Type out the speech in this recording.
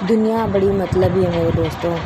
दुनिया बड़ी मतलब ही है मेरे दोस्तों।